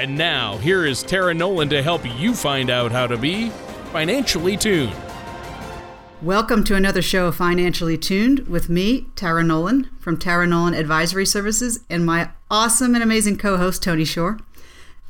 And now, here is Tara Nolan to help you find out how to be financially tuned. Welcome to another show of Financially Tuned with me, Tara Nolan from Tara Nolan Advisory Services, and my awesome and amazing co host, Tony Shore.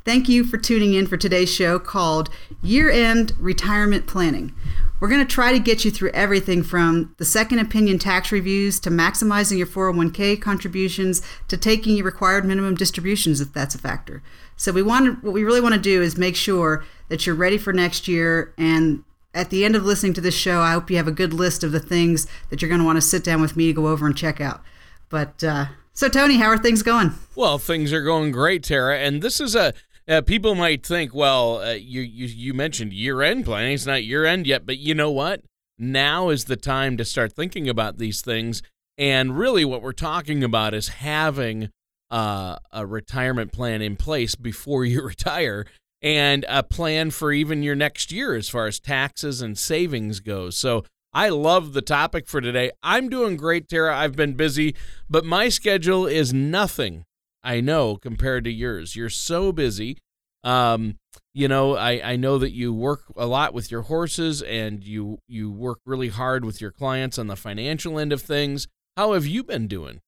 Thank you for tuning in for today's show called Year End Retirement Planning. We're going to try to get you through everything from the second opinion tax reviews to maximizing your 401k contributions to taking your required minimum distributions if that's a factor. So we want what we really want to do is make sure that you're ready for next year and at the end of listening to this show, I hope you have a good list of the things that you're going to want to sit down with me to go over and check out. But uh, so, Tony, how are things going? Well, things are going great, Tara. And this is a uh, people might think, well, uh, you, you you mentioned year end planning. It's not year end yet, but you know what? Now is the time to start thinking about these things. And really, what we're talking about is having uh, a retirement plan in place before you retire and a plan for even your next year as far as taxes and savings goes. So I love the topic for today. I'm doing great, Tara. I've been busy, but my schedule is nothing I know compared to yours. You're so busy. Um, you know, I, I know that you work a lot with your horses and you you work really hard with your clients on the financial end of things. How have you been doing?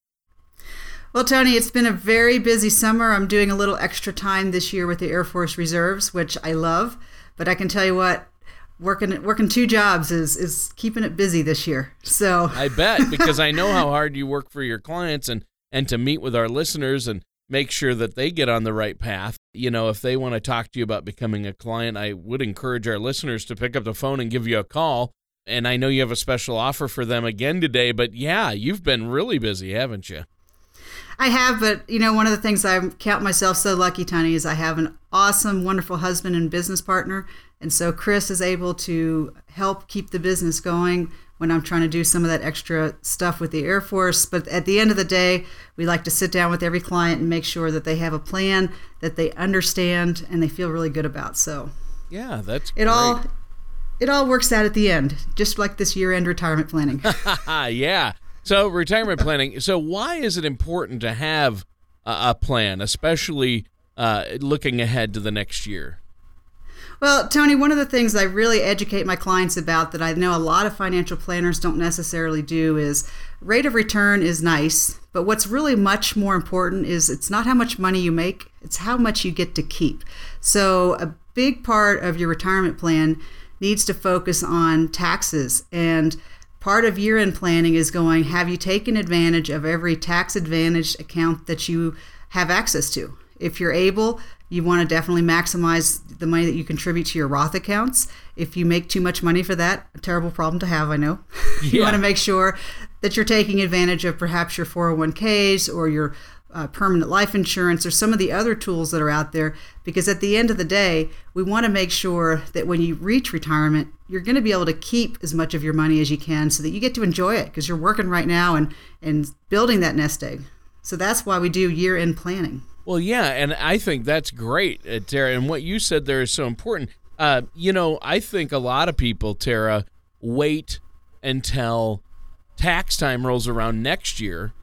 Well, Tony, it's been a very busy summer. I'm doing a little extra time this year with the Air Force Reserves, which I love. But I can tell you what, working working two jobs is is keeping it busy this year. So I bet because I know how hard you work for your clients and and to meet with our listeners and make sure that they get on the right path. You know, if they want to talk to you about becoming a client, I would encourage our listeners to pick up the phone and give you a call. And I know you have a special offer for them again today, but yeah, you've been really busy, haven't you? I have, but you know, one of the things I count myself so lucky, Tony, is I have an awesome, wonderful husband and business partner. And so Chris is able to help keep the business going when I'm trying to do some of that extra stuff with the Air Force. But at the end of the day, we like to sit down with every client and make sure that they have a plan that they understand and they feel really good about. So, yeah, that's it. Great. All it all works out at the end, just like this year-end retirement planning. yeah. So retirement planning. So why is it important to have a, a plan, especially uh, looking ahead to the next year? Well, Tony, one of the things I really educate my clients about that I know a lot of financial planners don't necessarily do is rate of return is nice, but what's really much more important is it's not how much money you make, it's how much you get to keep. So, a big part of your retirement plan needs to focus on taxes and part of year end planning is going have you taken advantage of every tax advantaged account that you have access to? If you're able, you want to definitely maximize the money that you contribute to your Roth accounts. If you make too much money for that, a terrible problem to have, I know. Yeah. you want to make sure that you're taking advantage of perhaps your 401ks or your uh, permanent life insurance or some of the other tools that are out there because at the end of the day we want to make sure that when you reach retirement you're going to be able to keep as much of your money as you can so that you get to enjoy it because you're working right now and and building that nest egg so that's why we do year end planning well yeah and i think that's great uh, tara and what you said there is so important uh, you know i think a lot of people tara wait until tax time rolls around next year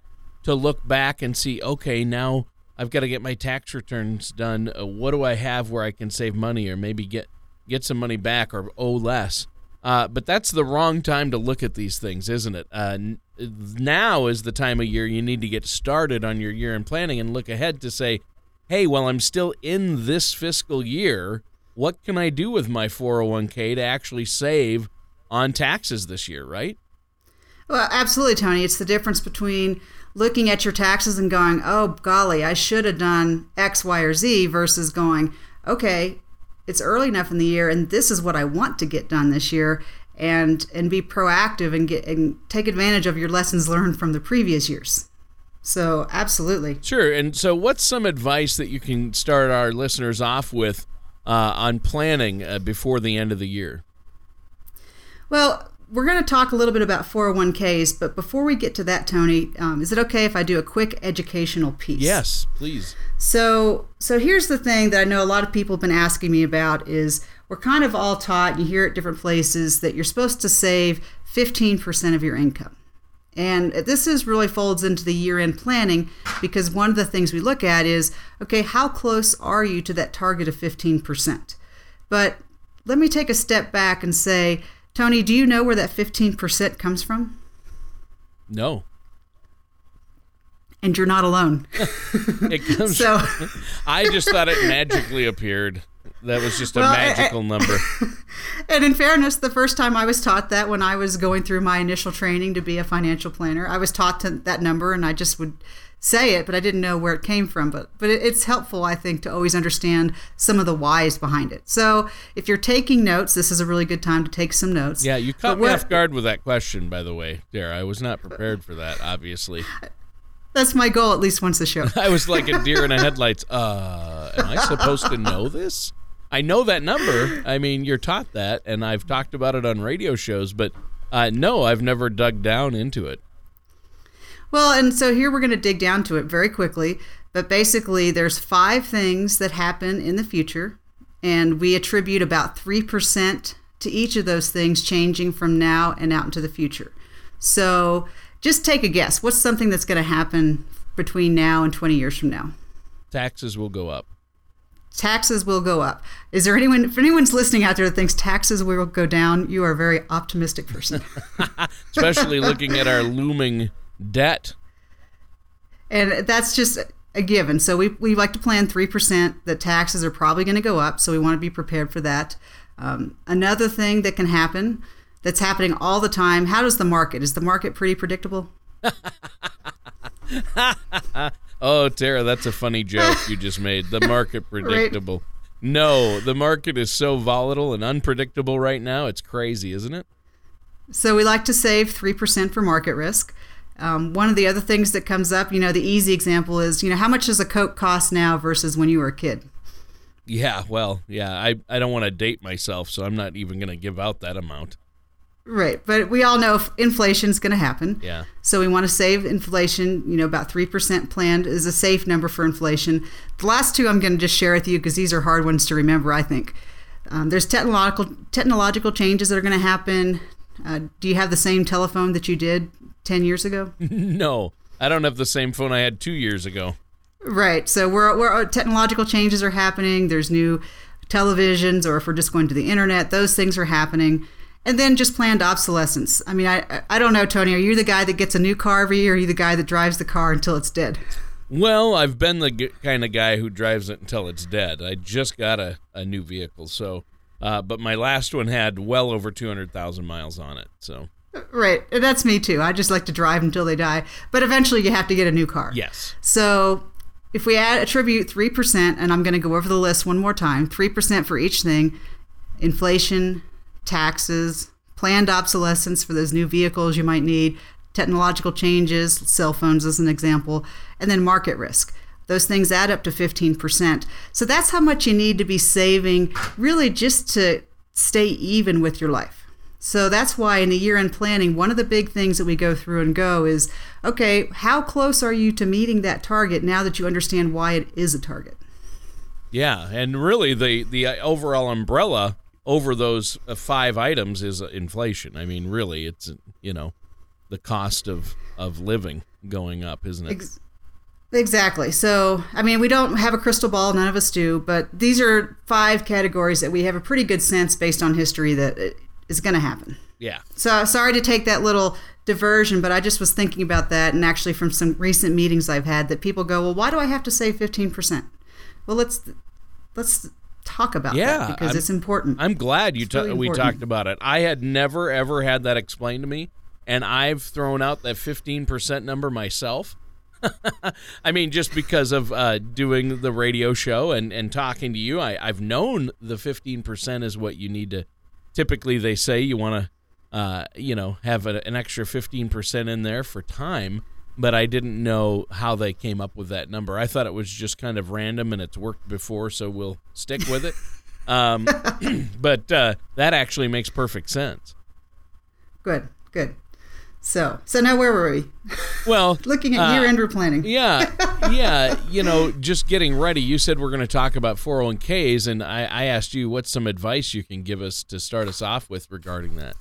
to look back and see, okay, now I've got to get my tax returns done. Uh, what do I have where I can save money or maybe get get some money back or owe less? Uh, but that's the wrong time to look at these things, isn't it? Uh, n- now is the time of year you need to get started on your year in planning and look ahead to say, hey, well, I'm still in this fiscal year. What can I do with my 401k to actually save on taxes this year, right? Well, absolutely, Tony. It's the difference between looking at your taxes and going, oh, golly, I should have done X, Y, or Z versus going, okay, it's early enough in the year and this is what I want to get done this year and and be proactive and get and take advantage of your lessons learned from the previous years. So, absolutely. Sure. And so, what's some advice that you can start our listeners off with uh, on planning uh, before the end of the year? Well, we're going to talk a little bit about 401ks, but before we get to that, Tony, um, is it okay if I do a quick educational piece? Yes, please. So, so here's the thing that I know a lot of people have been asking me about is we're kind of all taught, you hear it different places that you're supposed to save 15% of your income. And this is really folds into the year end planning because one of the things we look at is okay, how close are you to that target of 15%? But let me take a step back and say, Tony, do you know where that 15% comes from? No. And you're not alone. it comes so I just thought it magically appeared. That was just a well, magical I, number. and in fairness, the first time I was taught that when I was going through my initial training to be a financial planner, I was taught to, that number and I just would say it, but I didn't know where it came from. But but it's helpful, I think, to always understand some of the whys behind it. So if you're taking notes, this is a really good time to take some notes. Yeah, you caught me off guard with that question, by the way, Tara. I was not prepared for that, obviously. That's my goal, at least once a show. I was like a deer in the headlights. Uh, am I supposed to know this? I know that number. I mean, you're taught that, and I've talked about it on radio shows, but uh, no, I've never dug down into it. Well, and so here we're going to dig down to it very quickly. But basically, there's five things that happen in the future, and we attribute about 3% to each of those things changing from now and out into the future. So just take a guess. What's something that's going to happen between now and 20 years from now? Taxes will go up taxes will go up. Is there anyone, if anyone's listening out there that thinks taxes will go down, you are a very optimistic person. Especially looking at our looming debt. And that's just a given. So we, we like to plan 3%. The taxes are probably going to go up, so we want to be prepared for that. Um, another thing that can happen that's happening all the time how does the market? Is the market pretty predictable? oh, Tara, that's a funny joke you just made. The market predictable. Right. No, the market is so volatile and unpredictable right now. It's crazy, isn't it? So we like to save 3% for market risk. Um, one of the other things that comes up, you know, the easy example is, you know, how much does a Coke cost now versus when you were a kid? Yeah, well, yeah, I, I don't want to date myself, so I'm not even going to give out that amount. Right, but we all know inflation is going to happen. Yeah. So we want to save inflation. You know, about three percent planned is a safe number for inflation. The last two I'm going to just share with you because these are hard ones to remember. I think um, there's technological technological changes that are going to happen. Uh, do you have the same telephone that you did ten years ago? no, I don't have the same phone I had two years ago. Right. So we're, we're uh, technological changes are happening. There's new televisions, or if we're just going to the internet, those things are happening and then just planned obsolescence. I mean, I I don't know, Tony. Are you the guy that gets a new car every year? Or are you the guy that drives the car until it's dead? Well, I've been the g- kind of guy who drives it until it's dead. I just got a, a new vehicle, so uh, but my last one had well over two hundred thousand miles on it. So right, that's me too. I just like to drive until they die, but eventually you have to get a new car. Yes. So if we add attribute three percent, and I'm going to go over the list one more time, three percent for each thing, inflation, taxes, planned obsolescence for those new vehicles you might need, technological changes, cell phones as an example, and then market risk. Those things add up to 15%. So that's how much you need to be saving really just to stay even with your life. So that's why in the year end planning, one of the big things that we go through and go is okay, how close are you to meeting that target now that you understand why it is a target? Yeah, and really the the uh, overall umbrella over those uh, five items is uh, inflation. I mean, really, it's you know the cost of of living going up, isn't it? Exactly. So, I mean, we don't have a crystal ball, none of us do, but these are five categories that we have a pretty good sense based on history that uh, is going to happen. Yeah. So, sorry to take that little diversion, but I just was thinking about that and actually from some recent meetings I've had that people go, "Well, why do I have to save 15%?" Well, let's let's talk about yeah, that because I'm, it's important. I'm glad you ta- really we talked about it. I had never ever had that explained to me, and I've thrown out that 15% number myself. I mean, just because of uh, doing the radio show and, and talking to you, I, I've known the 15% is what you need to. Typically, they say you want to, uh, you know, have a, an extra 15% in there for time. but I didn't know how they came up with that number. I thought it was just kind of random and it's worked before, so we'll stick with it. Um, but uh, that actually makes perfect sense. Good, good. So, so now where were we? Well, looking at uh, year-end planning. yeah, yeah. You know, just getting ready. You said we're going to talk about 401ks, and I, I asked you what's some advice you can give us to start us off with regarding that.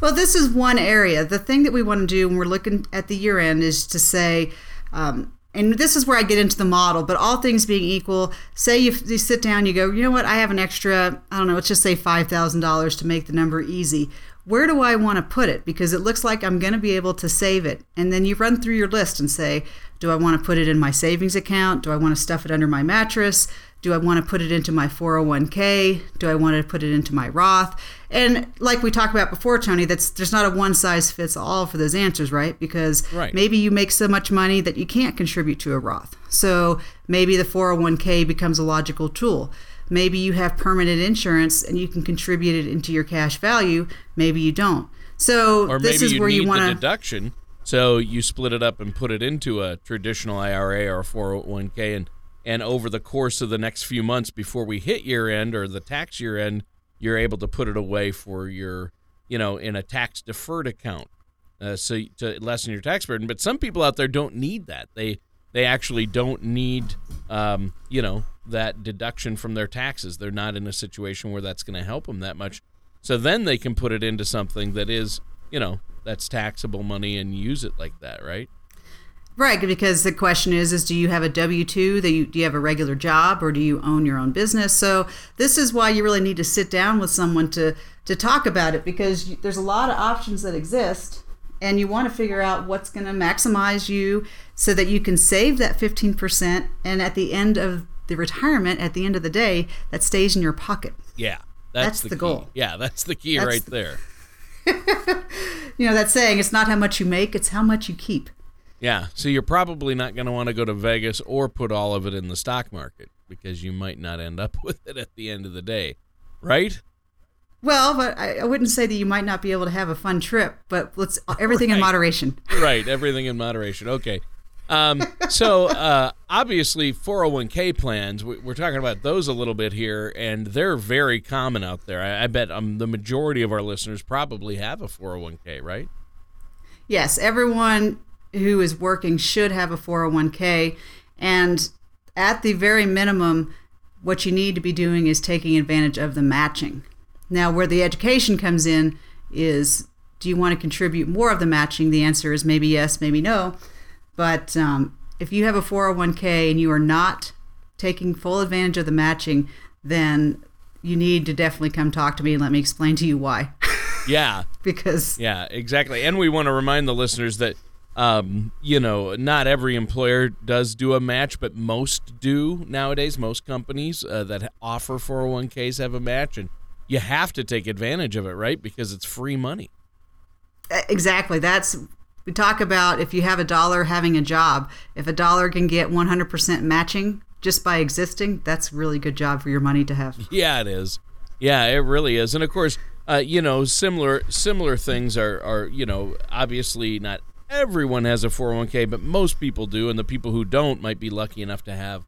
Well, this is one area. The thing that we want to do when we're looking at the year end is to say, um, and this is where I get into the model, but all things being equal, say you, you sit down, you go, you know what, I have an extra, I don't know, let's just say $5,000 to make the number easy. Where do I want to put it? Because it looks like I'm going to be able to save it. And then you run through your list and say, do I want to put it in my savings account? Do I want to stuff it under my mattress? Do I want to put it into my 401k? Do I want to put it into my Roth? And like we talked about before, Tony, that's there's not a one size fits all for those answers, right? Because right. maybe you make so much money that you can't contribute to a Roth. So maybe the 401k becomes a logical tool. Maybe you have permanent insurance and you can contribute it into your cash value. Maybe you don't. So or this is you where you want to deduction. So you split it up and put it into a traditional IRA or a 401k and and over the course of the next few months before we hit year end or the tax year end, you're able to put it away for your, you know, in a tax deferred account, uh, so to lessen your tax burden. But some people out there don't need that. They they actually don't need, um, you know, that deduction from their taxes. They're not in a situation where that's going to help them that much. So then they can put it into something that is, you know, that's taxable money and use it like that, right? Right, because the question is: is do you have a W two? Do you, do you have a regular job, or do you own your own business? So this is why you really need to sit down with someone to to talk about it, because there's a lot of options that exist, and you want to figure out what's going to maximize you, so that you can save that fifteen percent, and at the end of the retirement, at the end of the day, that stays in your pocket. Yeah, that's, that's the, the goal. Yeah, that's the key That's right the- there. You know that saying: it's not how much you make, it's how much you keep. Yeah, so you're probably not going to want to go to Vegas or put all of it in the stock market because you might not end up with it at the end of the day, right? Well, but I, I wouldn't say that you might not be able to have a fun trip, but let's everything in moderation. right, everything in moderation. Okay. Um, so uh, obviously, 401k plans. We, we're talking about those a little bit here, and they're very common out there. I, I bet um, the majority of our listeners probably have a 401k, right? Yes, everyone who is working should have a 401k. And at the very minimum, what you need to be doing is taking advantage of the matching. Now, where the education comes in is do you want to contribute more of the matching? The answer is maybe yes, maybe no. But um, if you have a 401k and you are not taking full advantage of the matching, then you need to definitely come talk to me and let me explain to you why. Yeah. because Yeah, exactly. And we want to remind the listeners that, um, you know, not every employer does do a match, but most do nowadays. Most companies uh, that offer 401ks have a match, and you have to take advantage of it, right? Because it's free money. Exactly. That's we talk about if you have a dollar having a job. If a dollar can get 100% matching just by existing, that's a really good job for your money to have. Yeah, it is. Yeah, it really is. And of course, uh, you know, similar similar things are are you know obviously not everyone has a 401k, but most people do, and the people who don't might be lucky enough to have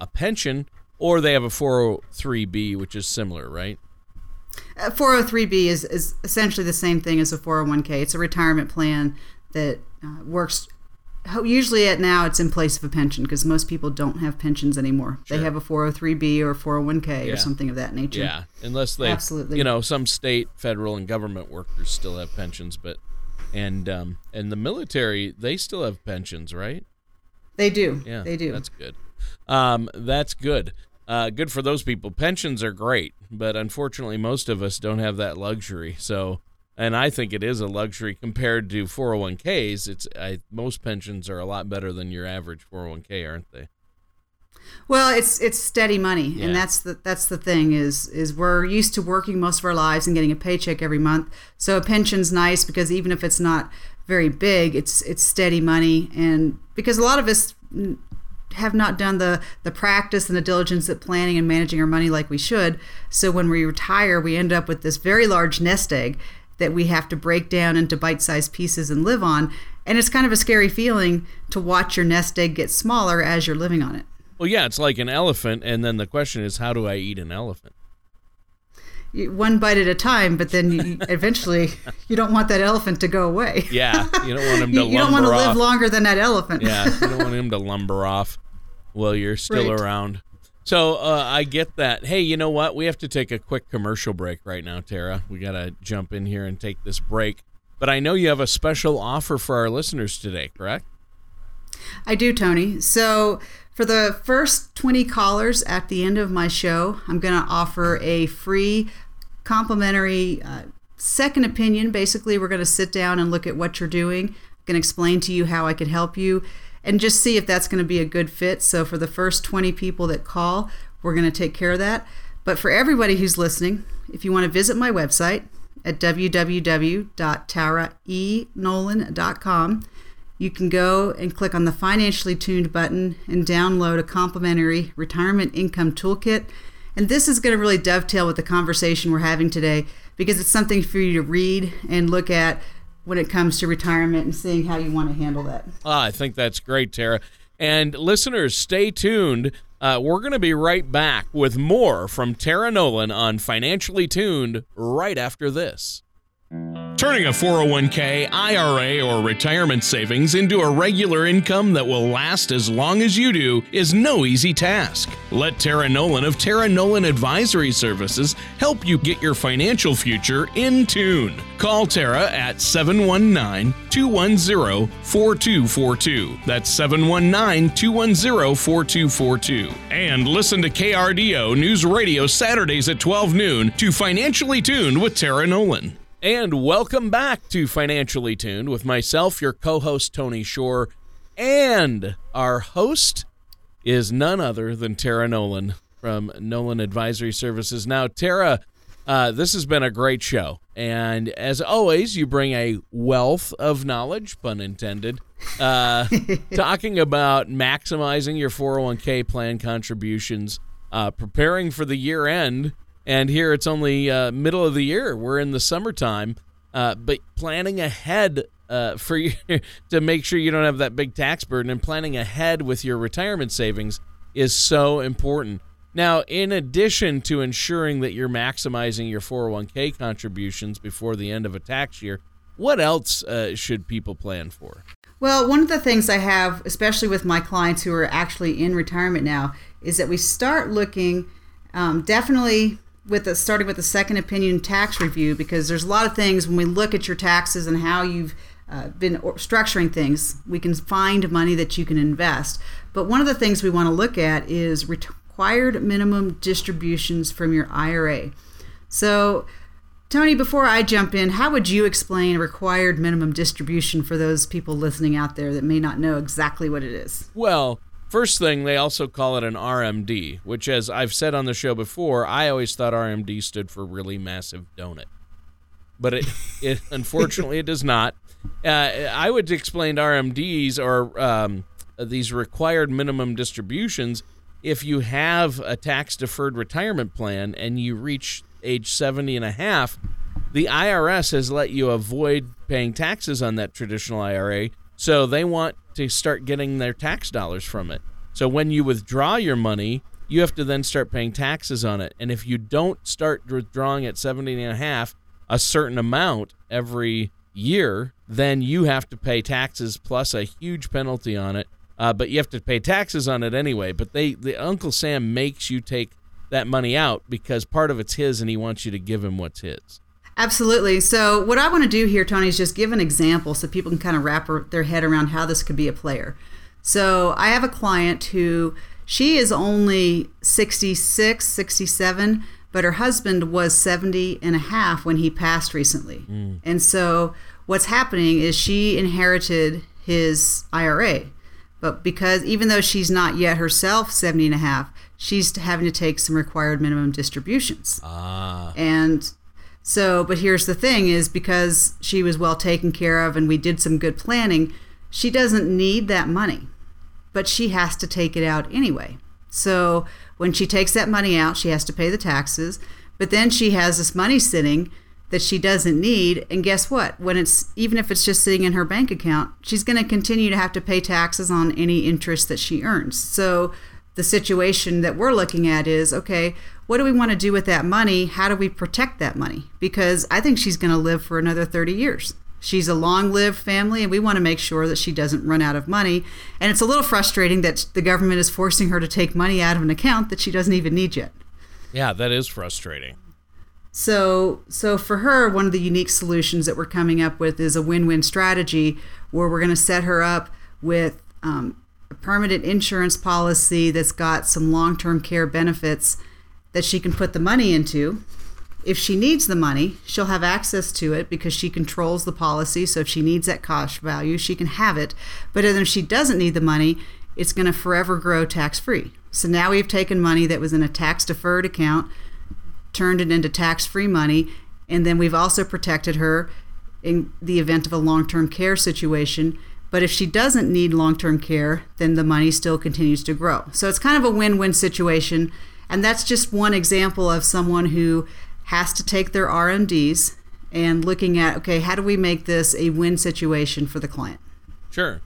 a pension or they have a 403b, which is similar, right? Uh, 403b is, is essentially the same thing as a 401k. It's a retirement plan that uh, works. Usually, at now, it's in place of a pension because most people don't have pensions anymore. Sure. They have a 403b or 401k Yeah. or something of that nature. Yeah, unless they, Absolutely. you know, some state, federal, and government workers still have pensions, but and um, and the military they still have pensions, right? They do. Yeah, They do. That's good. Um, that's good. Uh, good for those people. Pensions are great, but unfortunately, most of us don't have that luxury. So, and I think it is a luxury compared to 401ks. It's I, most pensions are a lot better than your average 401k, aren't they? Well, it's it's steady money, Yeah. and that's the that's the thing is is we're used to working most of our lives and getting a paycheck every month. So a pension's nice because even if it's not very big, it's it's steady money, and because a lot of us have not done the the practice and the diligence at planning and managing our money like we should. So when we retire, we end up with this very large nest egg that we have to break down into bite-sized pieces and live on. And it's kind of a scary feeling to watch your nest egg get smaller as you're living on it. Well, yeah, it's like an elephant, and then the question is, how do I eat an elephant? one bite at a time, but then you, eventually you don't want that elephant to go away. Yeah, you don't want him to. you, you don't want to live longer than that elephant. yeah, you don't want him to lumber off while you're still right. around. So uh, I get that. Hey, you know what? We have to take a quick commercial break right now, Tara. We got to jump in here and take this break. But I know you have a special offer for our listeners today, correct? I do, Tony. So for the first 20 callers at the end of my show, I'm going to offer a free complimentary uh, second opinion. Basically, we're going to sit down and look at what you're doing. I'm going to explain to you how I could help you and just see if that's going to be a good fit. So, for the first 20 people that call, we're going to take care of that. But for everybody who's listening, if you want to visit my website at www.taraenolan.com, you can go and click on the Financially Tuned button and download a complimentary retirement income toolkit. And this is going to really dovetail with the conversation we're having today because it's something for you to read and look at when it comes to retirement and seeing how you want to handle that. Ah, I think that's great, Tara. And listeners, stay tuned. Uh, we're going to be right back with more from Tara Nolan on Financially Tuned right after this. Turning a 401k, IRA, or retirement savings into a regular income that will last as long as you do is no easy task. Let Tara Nolan of Tara Nolan Advisory Services help you get your financial future in tune. Call Tara at 719 210 4242. That's 719 210 4242. And listen to KRDO News Radio Saturdays at 12 noon to Financially Tuned with Tara Nolan. And welcome back to Financially Tuned with myself, your co host, Tony Shore. And our host is none other than Tara Nolan from Nolan Advisory Services. Now, Tara, uh, this has been a great show. And as always, you bring a wealth of knowledge, pun intended, uh, talking about maximizing your 401k plan contributions, uh, preparing for the year end and here it's only uh, middle of the year. We're in the summertime, uh, but planning ahead uh, for you to make sure you don't have that big tax burden and planning ahead with your retirement savings is so important. Now, in addition to ensuring that you're maximizing your 401k contributions before the end of a tax year, what else uh, should people plan for? Well, one of the things I have, especially with my clients who are actually in retirement now, is that we start looking um, definitely with the starting with the second opinion tax review because there's a lot of things when we look at your taxes and how you've uh, been structuring things we can find money that you can invest. But one of the things we want to look at is required minimum distributions from your ira so tony before i jump in how would you explain required minimum distribution for those people listening out there that may not know exactly what it is? Well First thing, they also call it an RMD, which, as I've said on the show before, I always thought RMD stood for really massive donut. But it, it unfortunately, it does not. Uh, I would explain RMDs or um, these required minimum distributions if you have a tax deferred retirement plan and you reach age 70 and a half, the IRS has let you avoid paying taxes on that traditional IRA. So they want to start getting their tax dollars from it. So when you withdraw your money, you have to then start paying taxes on it. And if you don't start withdrawing at 70 and a half, a certain amount every year, then you have to pay taxes plus a huge penalty on it. Uh, but you have to pay taxes on it anyway. But they, the Uncle Sam makes you take that money out because part of it's his, and he wants you to give him what's his. Absolutely. So, what I want to do here, Tony, is just give an example so people can kind of wrap their head around how this could be a player. So, I have a client who she is only 66, 67, but her husband was 70 and a half when he passed recently. Mm. And so, what's happening is she inherited his IRA. But because even though she's not yet herself 70 and a half, she's having to take some required minimum distributions. Ah. And so, but here's the thing is because she was well taken care of and we did some good planning, she doesn't need that money. But she has to take it out anyway. So, when she takes that money out, she has to pay the taxes, but then she has this money sitting that she doesn't need and guess what when it's even if it's just sitting in her bank account she's going to continue to have to pay taxes on any interest that she earns so the situation that we're looking at is okay what do we want to do with that money? How do we protect that money? Because i think she's going to live for another 30 years. She's a long lived family and we want to make sure that she doesn't run out of money. And it's a little frustrating that the government is forcing her to take money out of an account that she doesn't even need yet. Yeah that is frustrating. So, so for her, one of the unique solutions that we're coming up with is a win-win strategy where we're going to set her up with um, permanent insurance policy that's got some long-term care benefits that she can put the money into. If she needs the money, she'll have access to it because she controls the policy. So if she needs that cash value, she can have it. But if she doesn't need the money, it's going to forever grow tax-free. So now we've taken money that was in a tax-deferred account turned it into tax free money. And then we've also protected her in the event of a long term care situation. But if she doesn't need long term care, then the money still continues to grow. So it's kind of a win win situation. And that's just one example of someone who has to take their RMDs and looking at, okay, how do we make this a win situation for the client? Sure.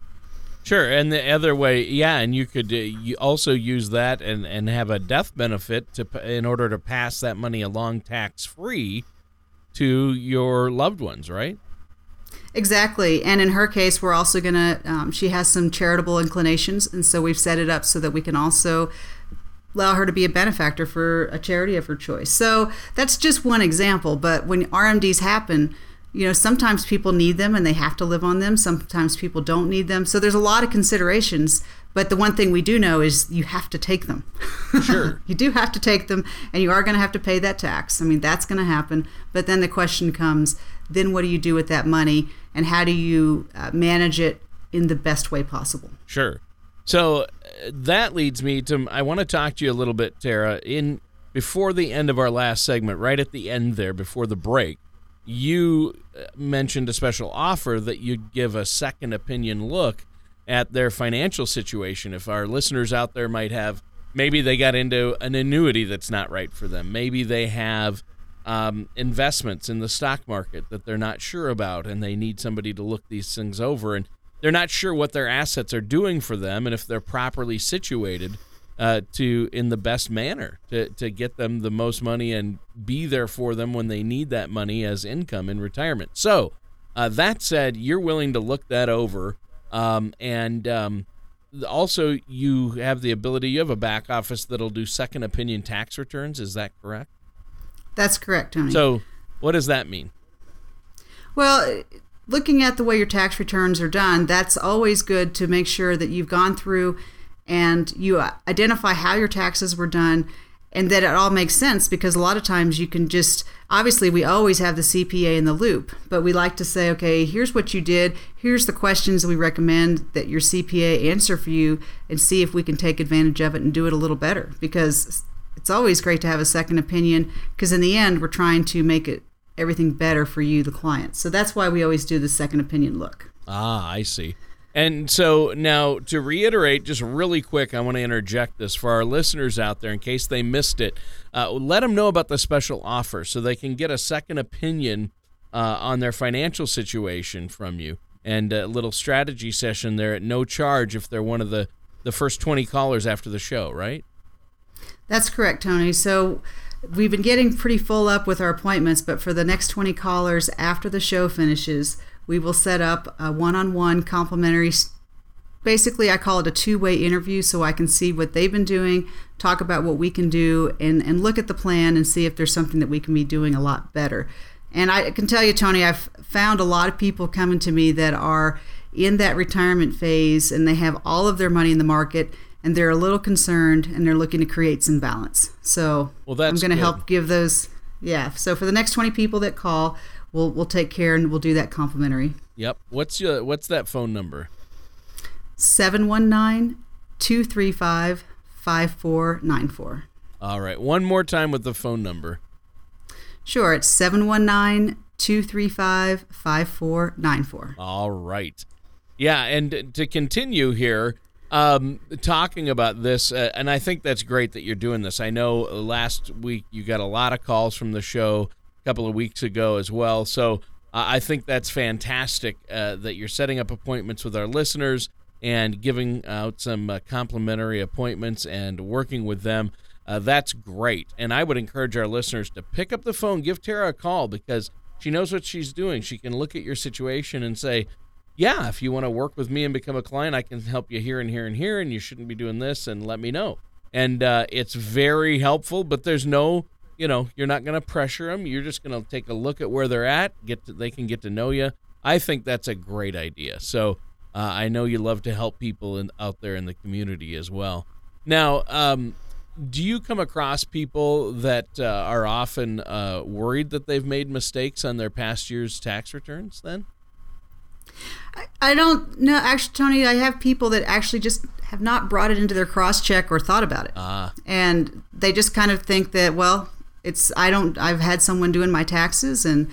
Sure, and the other way, yeah, and you could uh, you also use that and, and have a death benefit to in order to pass that money along tax free to your loved ones, right? Exactly, and in her case, we're also gonna. Um, she has some charitable inclinations, and so we've set it up so that we can also allow her to be a benefactor for a charity of her choice. So that's just one example. But when RMDs happen, you know sometimes people need them and they have to live on them sometimes people don't need them so there's a lot of considerations but the one thing we do know is you have to take them sure you do have to take them and you are going to have to pay that tax i mean that's going to happen but then the question comes then what do you do with that money and how do you uh, manage it in the best way possible? Sure. So uh, that leads me to i want to talk to you a little bit tara. In before the end of our last segment right at the end there before the break you uh, mentioned a special offer that you'd give a second opinion look at their financial situation. If our listeners out there might have, maybe they got into an annuity that's not right for them, maybe they have um, investments in the stock market that they're not sure about and they need somebody to look these things over and they're not sure what their assets are doing for them and if they're properly situated uh, to in the best manner to, to get them the most money and be there for them when they need that money as income in retirement. So, uh, that said, you're willing to look that over. Um, and um, also, you have the ability, you have a back office that'll do second opinion tax returns. Is that correct? That's correct, Tony. So, what does that mean? Well, looking at the way your tax returns are done, that's always good to make sure that you've gone through and you identify how your taxes were done and that it all makes sense because a lot of times you can just obviously we always have the CPA in the loop but we like to say okay here's what you did here's the questions we recommend that your CPA answer for you and see if we can take advantage of it and do it a little better because it's always great to have a second opinion because in the end we're trying to make it everything better for you the client so that's why we always do the second opinion look ah I see and so now to reiterate, just really quick, I want to interject this for our listeners out there in case they missed it. Uh, let them know about the special offer so they can get a second opinion uh, on their financial situation from you and a little strategy session there at no charge if they're one of the, the first 20 callers after the show, right? That's correct, Tony. So we've been getting pretty full up with our appointments, but for the next 20 callers after the show finishes, we will set up a one on one complimentary. Basically, I call it a two way interview so I can see what they've been doing, talk about what we can do, and, and look at the plan and see if there's something that we can be doing a lot better. And I can tell you, Tony, I've found a lot of people coming to me that are in that retirement phase and they have all of their money in the market and they're a little concerned and they're looking to create some balance. So well, that's I'm going to help give those. Yeah. So for the next 20 people that call, we'll we'll take care and we'll do that complimentary. Yep. What's your what's that phone number? 719-235-5494. All right. One more time with the phone number. Sure, it's 719-235-5494. All right. Yeah, and to continue here, um, talking about this, uh, and I think that's great that you're doing this. I know last week you got a lot of calls from the show a couple of weeks ago as well. So uh, I think that's fantastic uh, that you're setting up appointments with our listeners and giving out some uh, complimentary appointments and working with them. Uh, that's great. And I would encourage our listeners to pick up the phone, give Tara a call because she knows what she's doing. She can look at your situation and say, yeah, if you want to work with me and become a client, I can help you here and here and here, and you shouldn't be doing this, and let me know. And uh, it's very helpful, but there's no, you know, you're not going to pressure them. You're just going to take a look at where they're at, get to, they can get to know you. I think that's a great idea. So uh, I know you love to help people in, out there in the community as well. Now, um, do you come across people that uh, are often uh, worried that they've made mistakes on their past year's tax returns then? I don't know. Actually, Tony, I have people that actually just have not brought it into their cross check or thought about it. Ah. And they just kind of think that, well, it's, I don't, I've had someone doing my taxes and,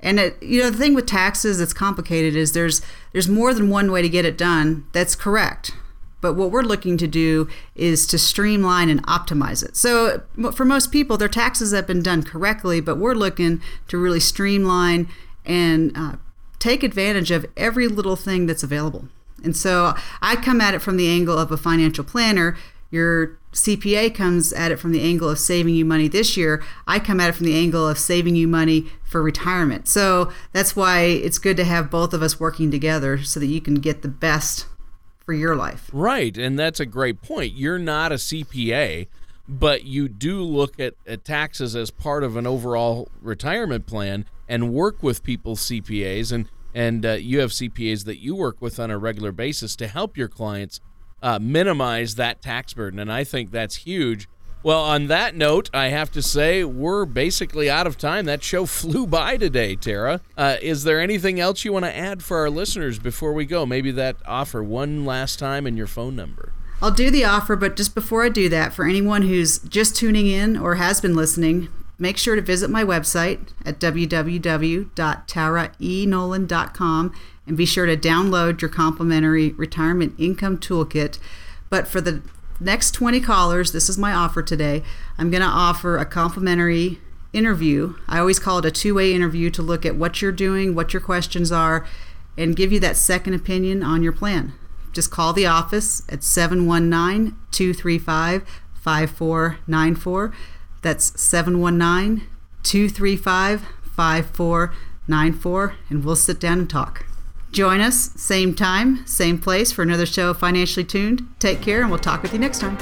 and it, you know, the thing with taxes that's complicated is there's, there's more than one way to get it done. That's correct. But what we're looking to do is to streamline and optimize it. So for most people, their taxes have been done correctly, but we're looking to really streamline and uh, take advantage of every little thing that's available. And so I come at it from the angle of a financial planner. Your CPA comes at it from the angle of saving you money this year. I come at it from the angle of saving you money for retirement. So that's why it's good to have both of us working together so that you can get the best for your life. Right. And that's a great point. You're not a CPA, but you do look at, at taxes as part of an overall retirement plan and work with people's CPAs and and uh, you have CPAs that you work with on a regular basis to help your clients uh, minimize that tax burden, and I think that's huge. Well, on that note, I have to say we're basically out of time. That show flew by today, Tara. Uh, is there anything else you want to add for our listeners before we go? Maybe that offer one last time and your phone number. I'll do the offer, but just before I do that, for anyone who's just tuning in or has been listening, make sure to visit my website at www.taraenolan.com and be sure to download your complimentary retirement income toolkit. But for the next 20 callers, this is my offer today. I'm going to offer a complimentary interview. I always call it a two way interview to look at what you're doing, what your questions are, and give you that second opinion on your plan. Just call the office at 719 235 5494. That's 719 235 5494, and we'll sit down and talk. Join us, same time, same place, for another show of Financially Tuned. Take care, and we'll talk with you next time.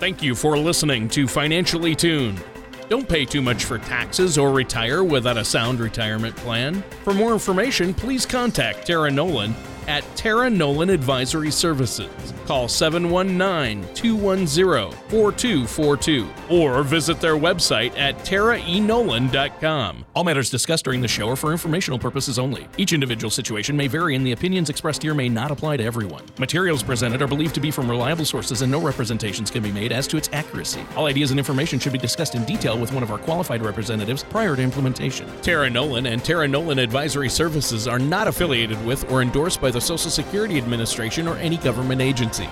Thank you for listening to Financially Tuned. Don't pay too much for taxes or retire without a sound retirement plan. For more information, please contact Tara Nolan at Tara Nolan Advisory Services. Call 719 210 4242 or visit their website at taraenolan.com. All matters discussed during the show are for informational purposes only. Each individual situation may vary, and the opinions expressed here may not apply to everyone. Materials presented are believed to be from reliable sources, and no representations can be made as to its accuracy. All ideas and information should be discussed in detail with one of our qualified representatives prior to implementation. Tara Nolan and Tara Nolan Advisory Services are not affiliated with or endorsed by the Social Security Administration or any government agency.